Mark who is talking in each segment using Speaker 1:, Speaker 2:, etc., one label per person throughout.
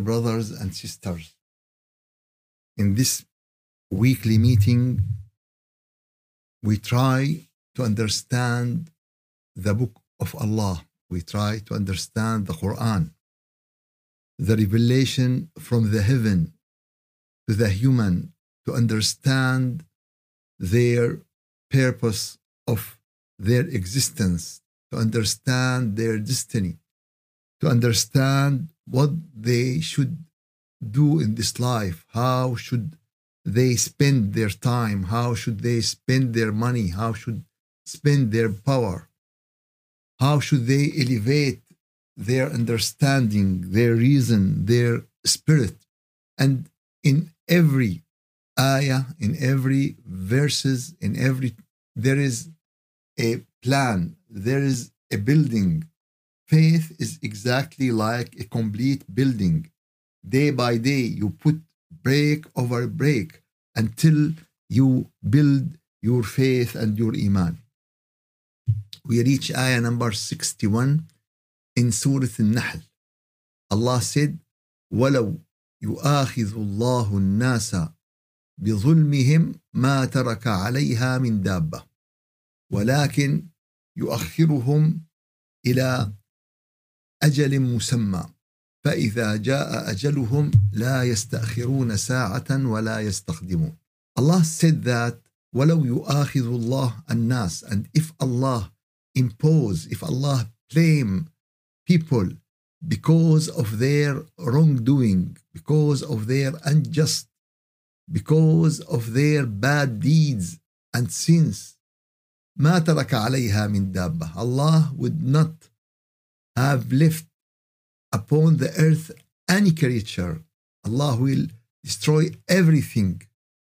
Speaker 1: brothers and sisters, in this weekly meeting, we try to understand the book of Allah. We try to understand the Quran, the revelation from the heaven to the human to understand their purpose of their existence, to understand their destiny, to understand what they should do in this life, how should they spend their time, how should they spend their money, how should spend their power, how should they elevate their understanding, their reason, their spirit. And in every ayah, in every verses, in every there is a plan, there is a building, faith is exactly like a complete building. Day by day, you put break over break until you build your faith and your iman. We reach ayah number 61 in Surah Al-Nahl. Allah said, ولو يؤاخذ الله الناس بظلمهم ما ترك عليها من دابة ولكن يؤخرهم إلى أجل مسمى فإذا جاء أجلهم لا يستأخرون ساعة ولا يستقدمون Allah said that ولو يؤاخذ الله الناس and if Allah impose if Allah blame people because of their wrongdoing because of their unjust because of their bad deeds and sins ما ترك عليها من دابة Allah would not have left upon the earth any creature. Allah will destroy everything.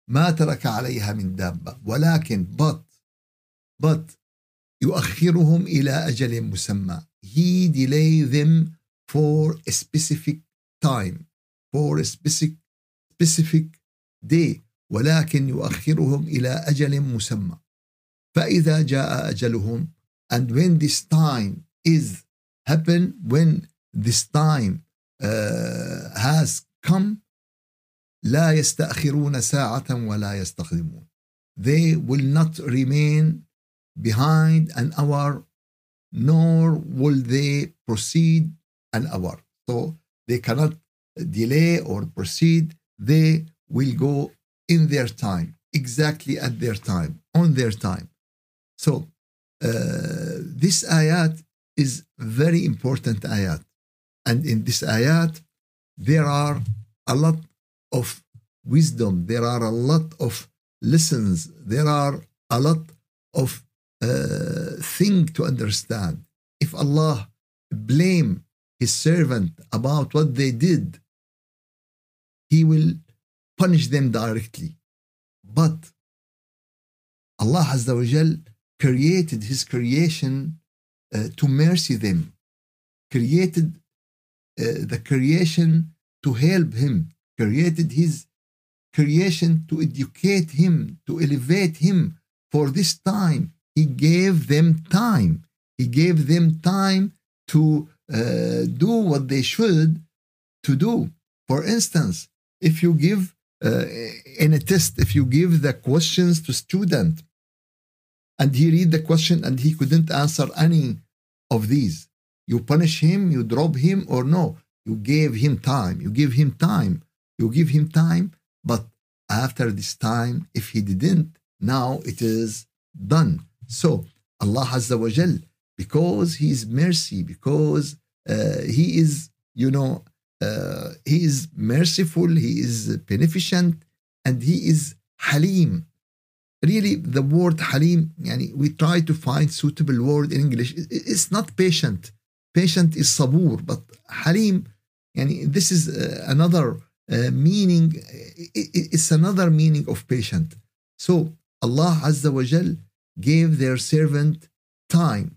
Speaker 1: ما ترك عليها من دابة ولكن but but يؤخرهم إلى أجل مسمى He delay them for a specific time for a specific specific day ولكن يؤخرهم إلى أجل مسمى فإذا جاء أجلهم and when this time is happen when this time uh, has come لا يستأخرون ساعة ولا يستقدمون they will not remain behind an hour nor will they proceed an hour so they cannot delay or proceed they will go in their time exactly at their time on their time so uh, this ayat is very important ayat. And in this ayat, there are a lot of wisdom, there are a lot of lessons, there are a lot of uh, thing to understand. If Allah blame his servant about what they did, he will punish them directly. But Allah Azza wa created his creation uh, to mercy them, created uh, the creation to help him, created his creation to educate him, to elevate him. For this time, he gave them time. He gave them time to uh, do what they should to do. For instance, if you give uh, in a test, if you give the questions to student and he read the question and he couldn't answer any of these. You punish him, you drop him, or no. You gave him time. You give him time. You give him time, but after this time, if he didn't, now it is done. So Allah Azza wa Jal, because He is mercy, because uh, He is, you know, uh, He is merciful, He is beneficent, and He is Halim really the word halim we try to find suitable word in english. It's not patient. Patient is sabur but halim yani this is uh, another uh, meaning it's another meaning of patient. So allah azza wa jal gave their servant time.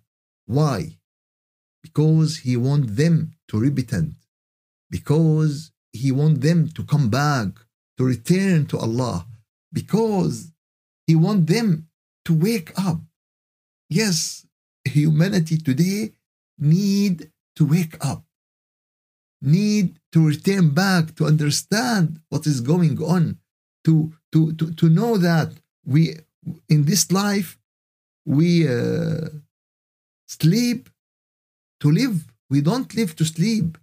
Speaker 1: Why? Because he want them to repent because he want them to come back to return to allah. Because he wants them to wake up. Yes, humanity today need to wake up. need to return back to understand what is going on, to, to, to, to know that we, in this life, we uh, sleep to live. We don't live to sleep.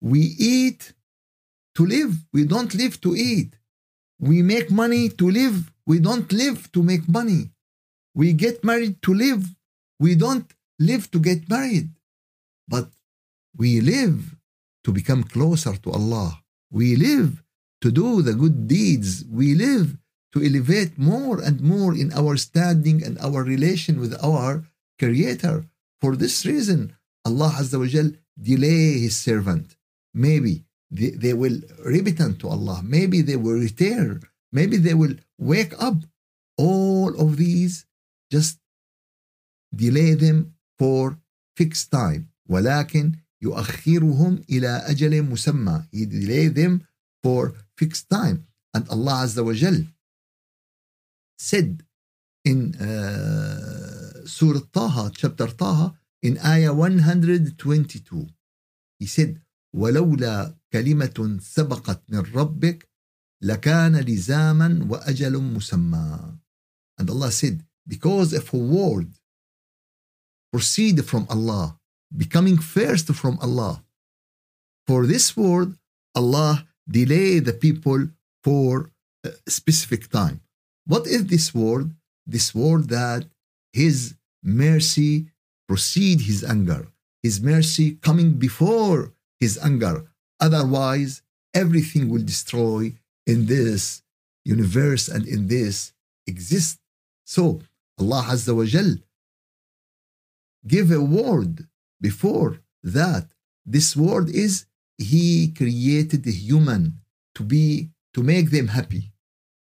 Speaker 1: We eat to live. We don't live to eat. We make money to live. We don't live to make money. We get married to live. We don't live to get married. But we live to become closer to Allah. We live to do the good deeds. We live to elevate more and more in our standing and our relation with our Creator. For this reason, Allah Azza wa Jal delay His servant. Maybe they, they will repentant to Allah. Maybe they will return. Maybe they will wake up. All of these just delay them for fixed time. ولكن يؤخرهم إلى أجل مسمى. He delay them for fixed time. And Allah Azza wa Jal said in uh, Surah Taha, chapter Taha, in ayah 122, He said, ولولا كلمة سبقت من ربك لكان لزاما وأجل مسمى. And Allah said, because if a word proceed from Allah, becoming first from Allah, for this word, Allah delay the people for a specific time. What is this word? This word that His mercy proceed His anger, His mercy coming before His anger. Otherwise, everything will destroy in this universe and in this exist. So Allah Azza wa Jal give a word before that. This word is He created a human to be to make them happy.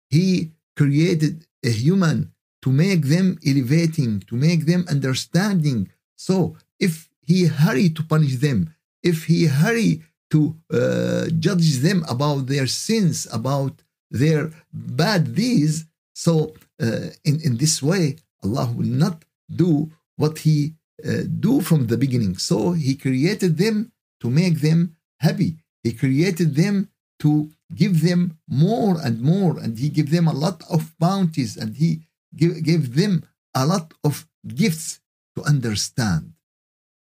Speaker 1: He created a human to make them elevating, to make them understanding. So if he hurry to punish them, if he hurry to uh, judge them about their sins, about their bad deeds, so uh, in, in this way, Allah will not do what he uh, do from the beginning. So he created them to make them happy. He created them to give them more and more, and he gave them a lot of bounties, and he give, gave them a lot of gifts to understand.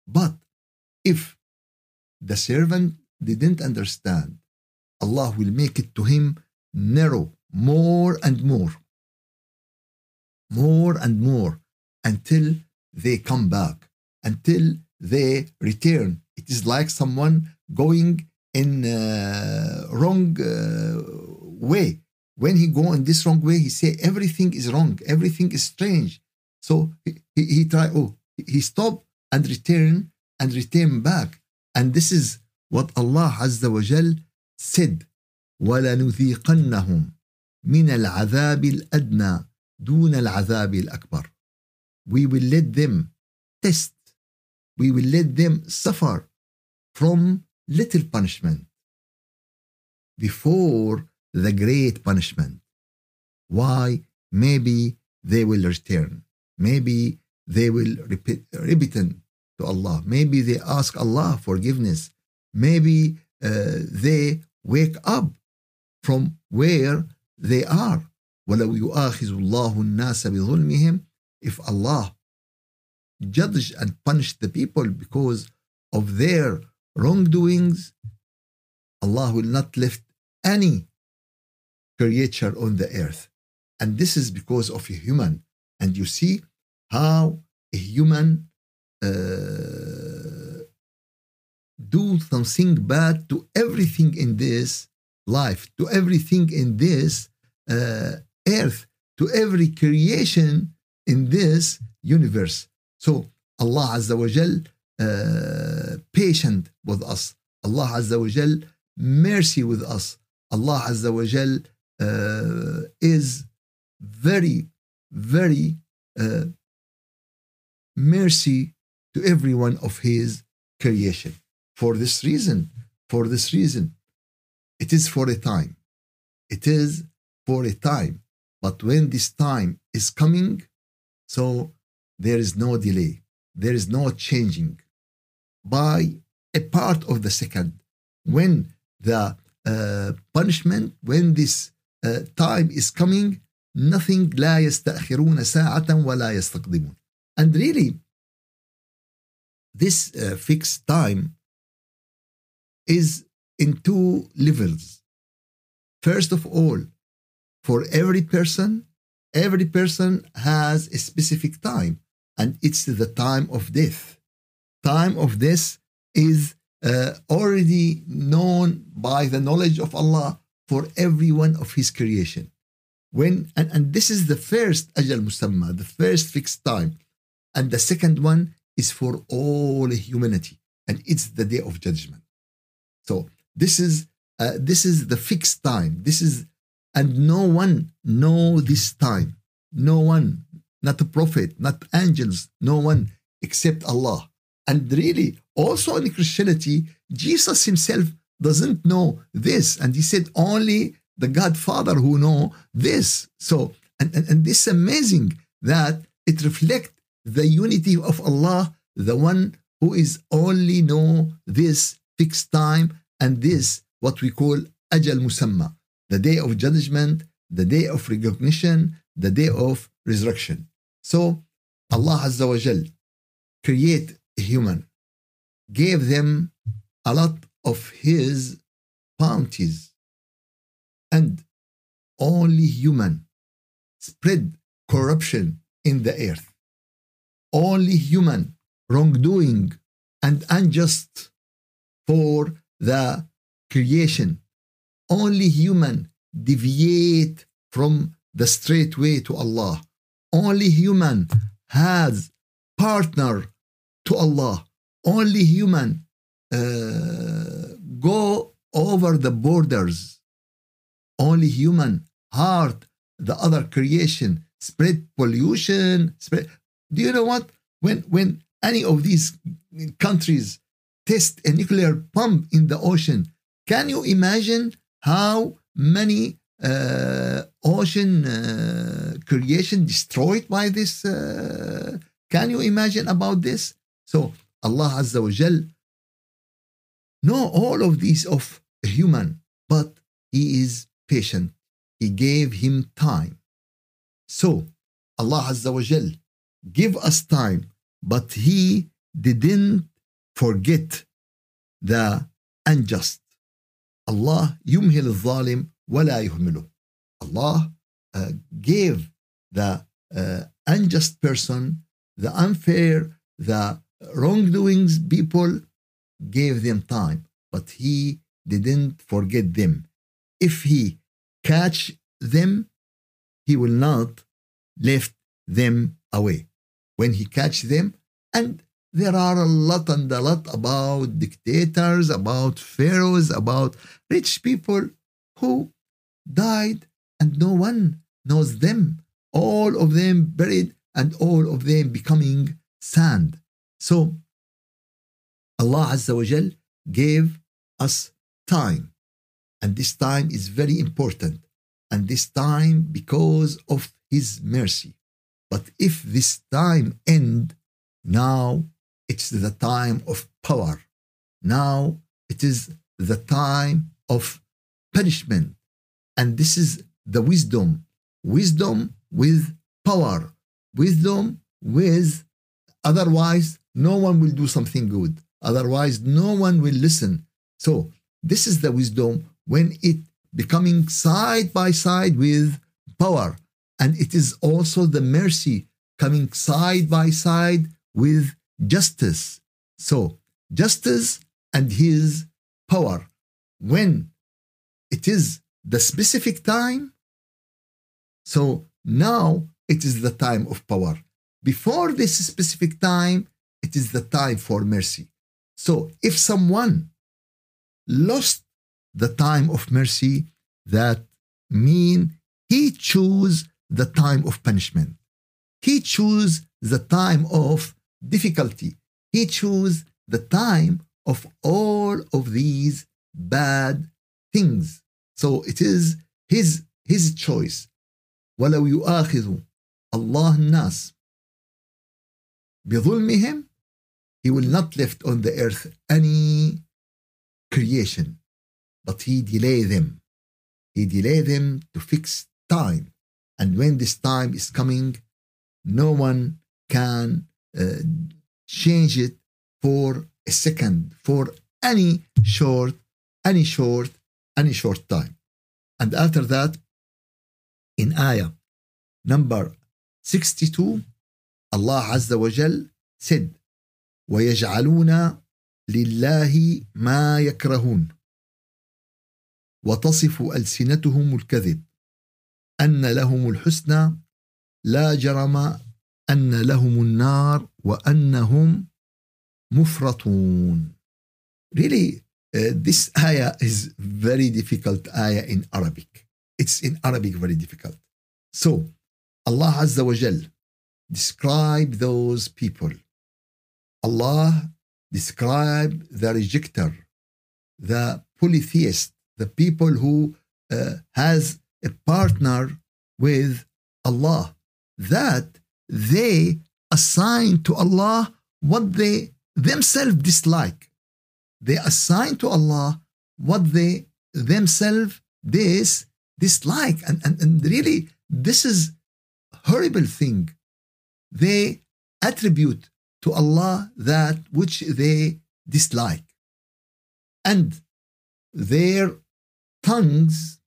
Speaker 1: But if the servant didn't understand, Allah will make it to him narrow more and more, more and more until they come back, until they return. It is like someone going in uh, wrong uh, way. When he go in this wrong way, he say everything is wrong, everything is strange. So he, he, he try. Oh, he stop and return and return back. And this is Azza wa Jal said. وَلَنُذِيقَنَّهُمْ مِنَ الْعَذَابِ الْأَدْنَى دُونَ الْعَذَابِ الْأَكْبَرِ We will let them test. We will let them suffer from little punishment before the great punishment. Why? Maybe they will return. Maybe they will repent to Allah. Maybe they ask Allah forgiveness. Maybe uh, they wake up from where they are. ولو يؤاخذ الله الناس بظلمهم if Allah judge and punish the people because of their wrongdoings, Allah will not lift any creature on the earth. And this is because of a human. And you see how a human uh, do something bad to everything in this life, to everything in this uh, earth, to every creation in this universe. So Allah Azza wa Jal uh, patient with us. Allah Azza wa Jal mercy with us. Allah Azza wa Jal uh, is very, very uh, mercy to every one of His creation For this reason, for this reason, it is for a time. It is for a time. But when this time is coming, so there is no delay. There is no changing. By a part of the second, when the uh, punishment, when this uh, time is coming, nothing لا يستأخرون ساعة ولا يستقدمون. And really, this uh, fixed time is in two levels. First of all, for every person, every person has a specific time, and it's the time of death. Time of death is uh, already known by the knowledge of Allah for every one of His creation. When and, and this is the first ajal musamma, the first fixed time, and the second one is for all humanity, and it's the day of judgment. So this is uh, this is the fixed time. This is and no one know this time. No one, not a prophet, not angels, no one except Allah. And really, also in Christianity, Jesus himself doesn't know this. And he said only the Godfather who know this. So, and, and, and this is amazing that it reflects the unity of Allah, the one who is only know this fixed time and this what we call ajal musamma, the day of judgment, the day of recognition, the day of resurrection. So Allah Azza wa Jal create human, gave them a lot of his bounties, and only human spread corruption in the earth. Only human wrongdoing and unjust for the creation. Only human deviate from the straight way to Allah. Only human has partner to Allah. Only human uh, go over the borders. Only human heart the other creation, spread pollution, spread. Do you know what? When when any of these countries test a nuclear bomb in the ocean, can you imagine how many uh, ocean uh, creation destroyed by this? Uh, can you imagine about this? So Allah Azza wa Jal know all of these of human, but He is patient. He gave him time. So Allah Azza wa Jal give us time, but He didn't forget the unjust. Allah يمهل الظالم ولا يهمله. Allah uh, gave the uh, unjust person, the unfair, the wrongdoings people gave them time, but he didn't forget them. If he catch them, he will not left them away. When he catch them, and there are a lot and a lot about dictators, about pharaohs, about rich people who died and no one knows them. All of them buried and all of them becoming sand. So Allah Azza wa Jal gave us time. And this time is very important. And this time because of His mercy. But if this time end, now it's the time of power. Now it is the time of punishment. And this is the wisdom. Wisdom with power. Wisdom with, otherwise, no one will do something good. Otherwise, no one will listen. So, this is the wisdom when it becoming side by side with power. And it is also the mercy coming side by side with justice. So, justice and his power. When it is the specific time, so now it is the time of power. Before this specific time, it is the time for mercy. So, if someone lost the time of mercy, that mean he choose the time of punishment. He choose the time of difficulty. He chose the time of all of these bad things. So it is his his choice. ولو يؤاخذ الله الناس بظلمهم he will not left on the earth any creation, but he delay them. He delay them to fix time. And when this time is coming, no one can uh, change it for a second, for any short, any short, any short time. And after that, in ayah number 62, Allah wa Jal said, ويجعلون لله ما يكرهون وتصف ألسنتهم الكذب أن لهم الحسنى لا جرم أن لهم النار وأنهم مفرطون Really, uh, this ayah is very difficult ayah in Arabic. It's in Arabic very difficult. So, Allah Azza wa Jal describe those people. Allah describe the rejecter, the polytheist, the people who uh, has a partner with Allah, that they assign to Allah what they themselves dislike. They assign to Allah what they themselves this dislike. And, and, and really, this is horrible thing. They attribute to Allah that which they dislike. And their tongues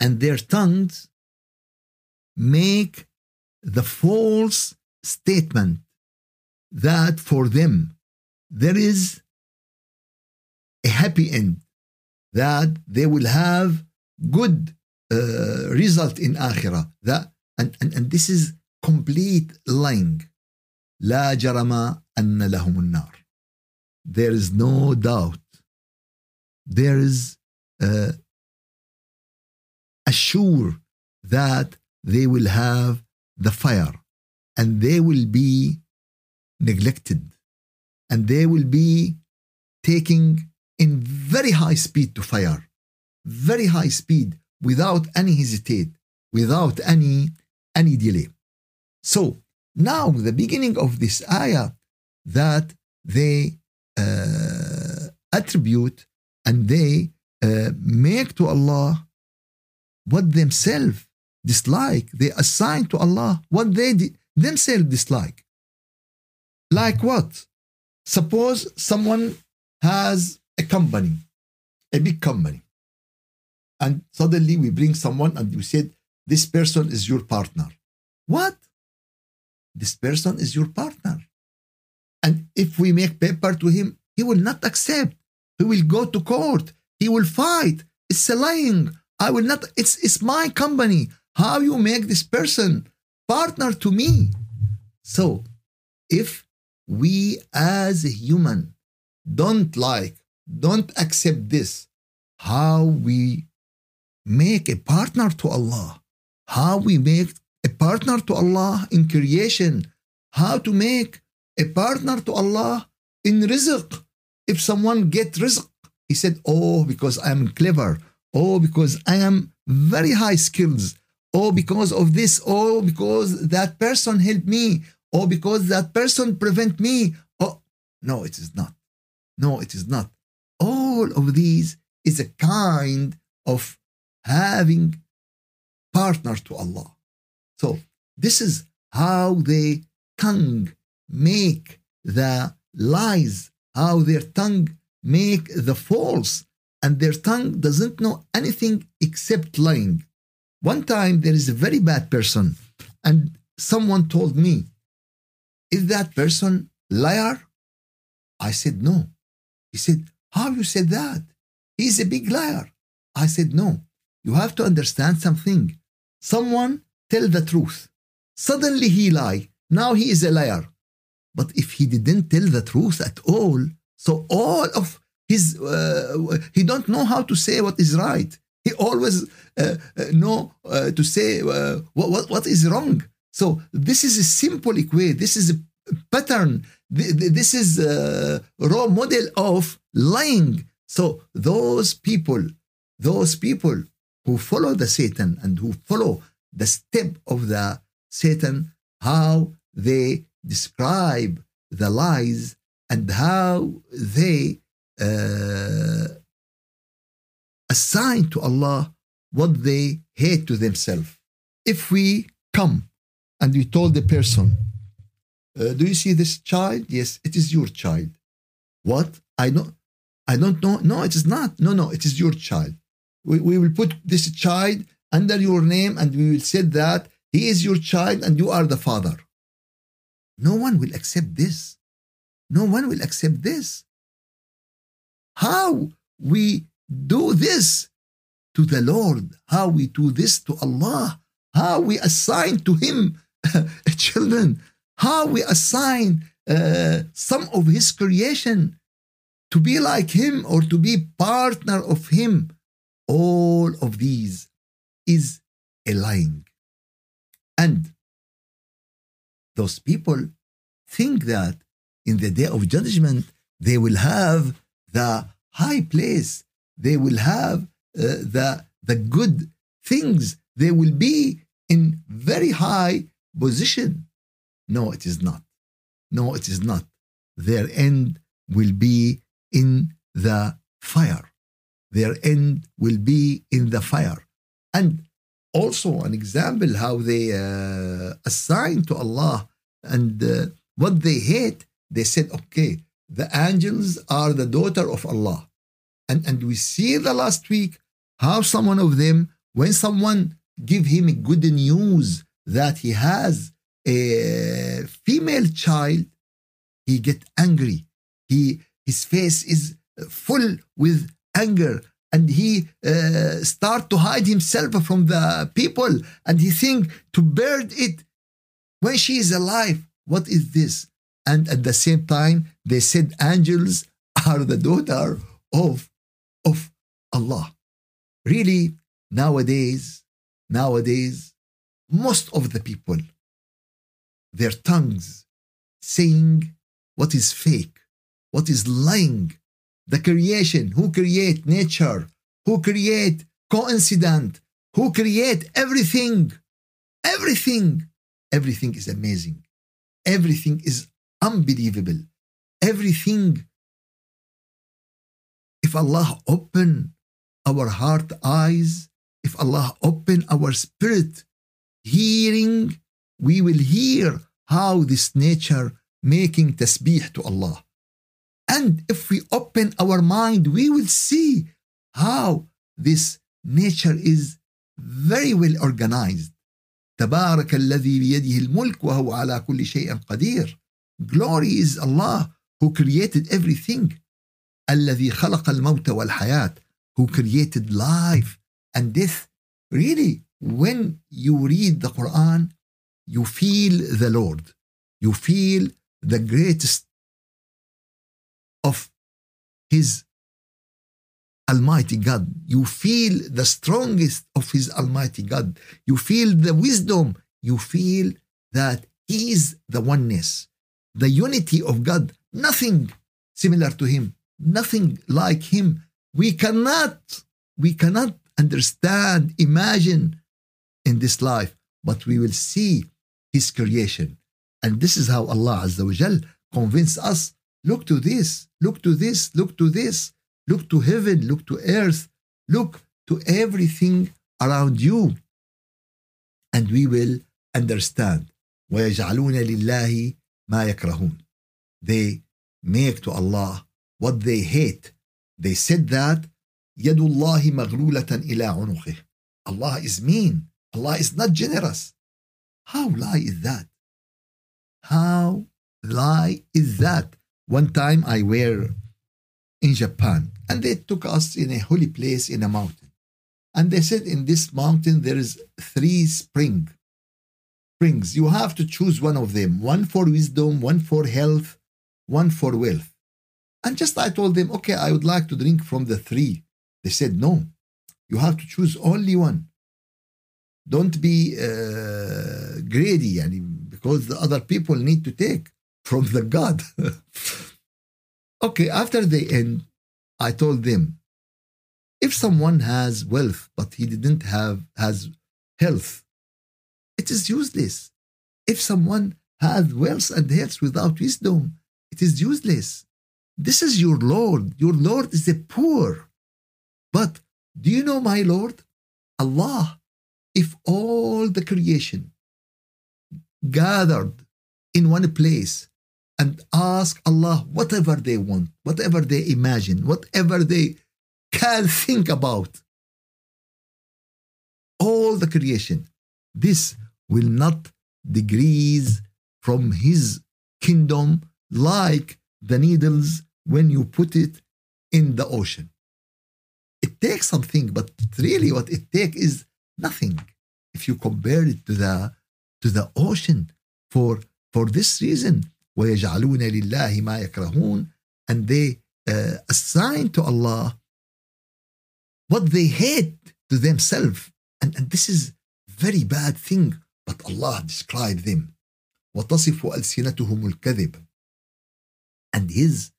Speaker 1: and their tongues make the false statement that for them there is a happy end that they will have good uh, result in akhirah that and, and, and this is complete lying لا جرم أن لهم النار there is no doubt there is uh, assure that they will have the fire and they will be neglected and they will be taking in very high speed to fire very high speed without any hesitate without any any delay. So now the beginning of this ayah that they uh, attribute and they uh, make to Allah what themselves dislike. They assign to Allah what they themselves dislike. Like what? Suppose someone has a company, a big company, and suddenly we bring someone and we said, This person is your partner. What? This person is your partner. And if we make paper to him, he will not accept. He will go to court. He will fight. It's a lying. I will not. It's it's my company. How you make this person partner to me? So, if we as a human don't like, don't accept this, how we make a partner to Allah, how we make a partner to Allah in creation, how to make a partner to Allah in rizq. If someone get rizq, he said, Oh, because I am clever. Oh, because I am very high skills. Oh, because of this. Oh, because that person helped me. Oh, because that person prevent me. Oh, no, it is not. No, it is not. All of these is a kind of having partner to Allah. So this is how they tongue make the lies, how their tongue make the false, and their tongue doesn't know anything except lying. One time there is a very bad person, and someone told me, Is that person liar? I said no. He said, How you said that? He's a big liar. I said no. You have to understand something. Someone tell the truth. Suddenly he lie. Now he is a liar. But if he didn't tell the truth at all, so all of his uh, he don't know how to say what is right. He always uh, uh, know uh, to say uh, what, what what is wrong. So this is a simple equation. This is a pattern. This is a raw model of lying. So those people, those people who follow the Satan and who follow the step of the Satan, how they describe the lies and how they uh, assign to Allah what they hate to themselves. If we come and we told the person, uh, "Do you see this child? Yes, it is your child." What? I don't. I don't know. No, it is not. No, no, it is your child. We, we will put this child under your name and we will say that he is your child and you are the father. No one will accept this. No one will accept this. How we do this to the Lord, how we do this to Allah, how we assign to Him children, how we assign uh, some of His creation to be like Him or to be partner of Him. All of these is a lying. And those people think that in the day of judgment, they will have the high place. They will have uh, the, the good things. They will be in very high position. No, it is not. No, it is not. Their end will be in the fire. Their end will be in the fire. And also an example how they uh, assign to Allah and uh, what they hate, they said, okay, the angels are the daughter of Allah. And, and we see the last week how someone of them, when someone give him good news that he has a female child, he get angry. He his face is full with anger and he uh, start to hide himself from the people and he think to bury it when she is alive what is this and at the same time they said angels are the daughter of of allah really nowadays nowadays most of the people their tongues saying what is fake what is lying the creation, who create nature, who create coincident, who create everything. Everything. Everything is amazing. Everything is unbelievable. Everything. If Allah open our heart eyes, if Allah open our spirit, hearing, we will hear how this nature making tasbih to Allah. And if we open our mind, we will see how this nature is very well organized. تبارك الذي بيده الملك وهو على كل شيء قدير. Glory is Allah who created everything. الذي خلق الموت والحياة who created life and death. Really, when you read the Quran, you feel the Lord. You feel the greatest of His Almighty God. You feel the strongest of His Almighty God. You feel the wisdom. You feel that He is the oneness, the unity of God. Nothing similar to Him, nothing like Him. We cannot, we cannot understand, imagine in this life, but we will see His creation. And this is how Allah Azza wa Jal convinced us Look to this, look to this, look to this, look to heaven, look to earth, look to everything around you. And we will understand. ويجعلون لله ما يكرهون. They make to Allah what they hate. They said that يد الله مغلولة إلى عنقه. Allah is mean. Allah is not generous. How lie is that? How lie is that? One time I were in Japan and they took us in a holy place in a mountain. And they said in this mountain there is three spring springs. You have to choose one of them, one for wisdom, one for health, one for wealth. And just I told them, okay, I would like to drink from the three. They said, no, you have to choose only one. Don't be uh, greedy, because the other people need to take from the God. okay, after the end, I told them, if someone has wealth but he didn't have has health, it is useless. If someone has wealth and health without wisdom, it is useless. This is your Lord. Your Lord is the poor. But do you know my Lord? Allah, if all the creation gathered in one place and ask Allah whatever they want, whatever they imagine, whatever they can think about, all the creation, this will not decrease from His kingdom like the needles when you put it in the ocean. It takes something, but really what it takes is nothing if you compare it to the to the ocean for for this reason ويجعلون لله ما يكرهون and they uh, assign to Allah what they hate to themselves and, and this is very bad thing but Allah described them وتصف ألسنتهم الكذب and his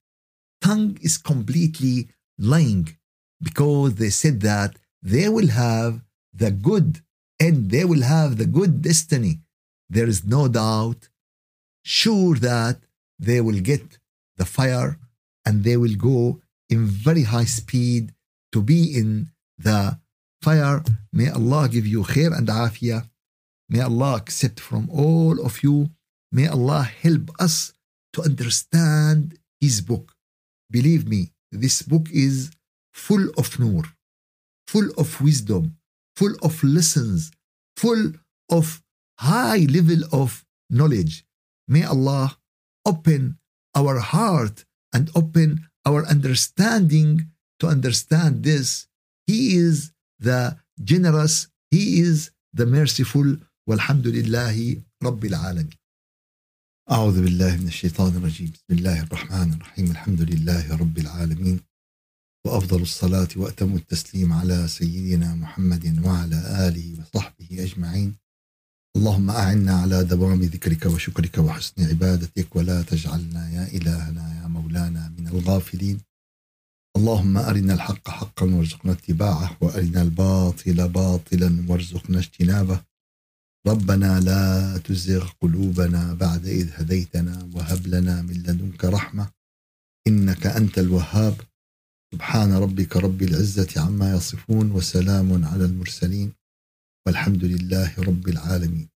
Speaker 1: tongue is completely lying because they said that they will have the good and they will have the good destiny. There is no doubt, sure that they will get the fire and they will go in very high speed to be in the fire. May Allah give you khair and afiyah. May Allah accept from all of you. May Allah help us to understand His book. Believe me, this book is full of nur, full of wisdom, full of lessons, full of high level of knowledge. May Allah open our heart and open our understanding to understand this. He is the generous, He is the merciful. Walhamdulillahi Rabbil Alameen. أعوذ بالله من الشيطان الرجيم. بسم الله الرحمن الرحيم. الحمد لله رب العالمين. وأفضل الصلاة وأتم التسليم على سيدنا محمد وعلى آله وصحبه أجمعين. اللهم أعنا على دوام ذكرك وشكرك وحسن عبادتك. ولا تجعلنا يا إلهنا يا مولانا من الغافلين. اللهم أرنا الحق حقا وارزقنا اتباعه. وأرنا الباطل باطلا وارزقنا اجتنابه. ربنا لا تزغ قلوبنا بعد إذ هديتنا وهب لنا من لدنك رحمة إنك أنت الوهاب. سبحان ربك رب العزة عما يصفون وسلام على المرسلين والحمد لله رب العالمين.